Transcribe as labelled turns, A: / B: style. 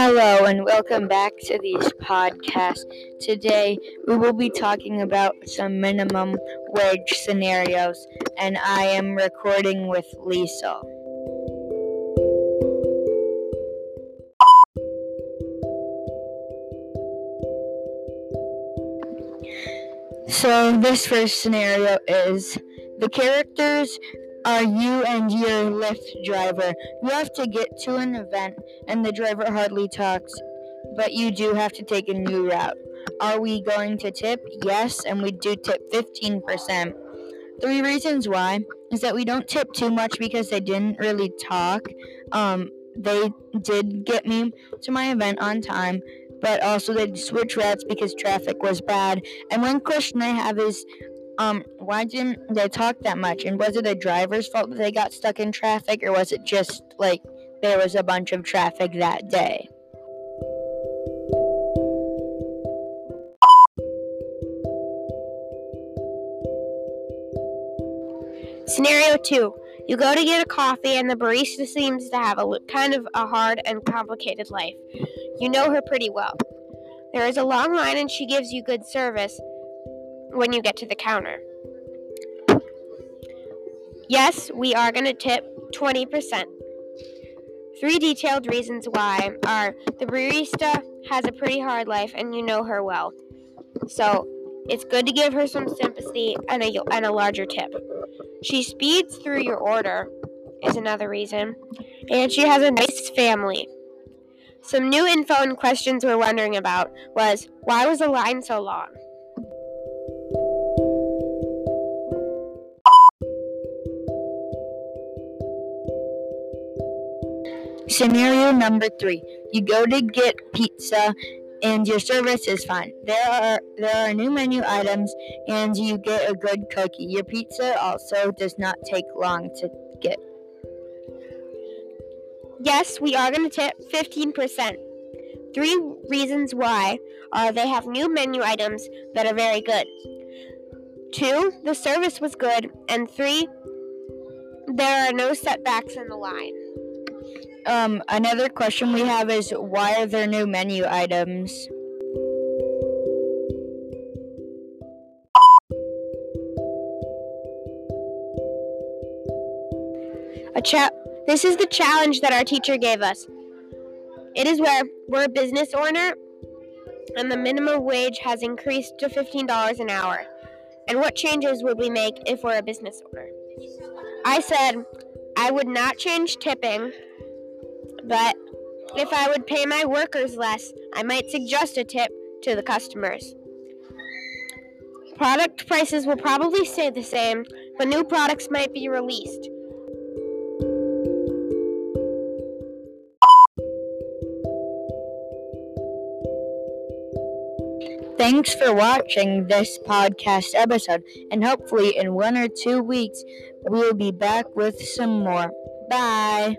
A: and welcome back to these podcasts. Today, we will be talking about some minimum wage scenarios, and I am recording with Lisa. So, this first scenario is the characters are you and your Lyft driver. You have to get to an event and the driver hardly talks, but you do have to take a new route. Are we going to tip? Yes, and we do tip 15%. Three reasons why is that we don't tip too much because they didn't really talk. Um, they did get me to my event on time, but also they switch routes because traffic was bad. And one question I have is um, why didn't they talk that much? And was it the driver's fault that they got stuck in traffic, or was it just like there was a bunch of traffic that day?
B: Scenario 2. You go to get a coffee, and the barista seems to have a kind of a hard and complicated life. You know her pretty well. There is a long line, and she gives you good service, when you get to the counter. Yes, we are going to tip 20%. Three detailed reasons why are the barista has a pretty hard life and you know her well. So it's good to give her some sympathy and a, and a larger tip. She speeds through your order, is another reason. And she has a nice family. Some new info and questions we're wondering about was why was the line so long?
A: Scenario number three you go to get pizza and your service is fine. There are there are new menu items and you get a good cookie. Your pizza also does not take long to get.
B: Yes, we are going to tip 15%. Three reasons why are they have new menu items that are very good. Two, the service was good, and three, there are no setbacks in the line.
A: Um, another question we have is why are there no menu items?
B: A cha- this is the challenge that our teacher gave us. It is where we're a business owner and the minimum wage has increased to $15 an hour. And what changes would we make if we're a business owner? I said I would not change tipping but if I would pay my workers less, I might suggest a tip to the customers. Product prices will probably stay the same, but new products might be released.
A: Thanks for watching this podcast episode, and hopefully, in one or two weeks, we'll be back with some more. Bye.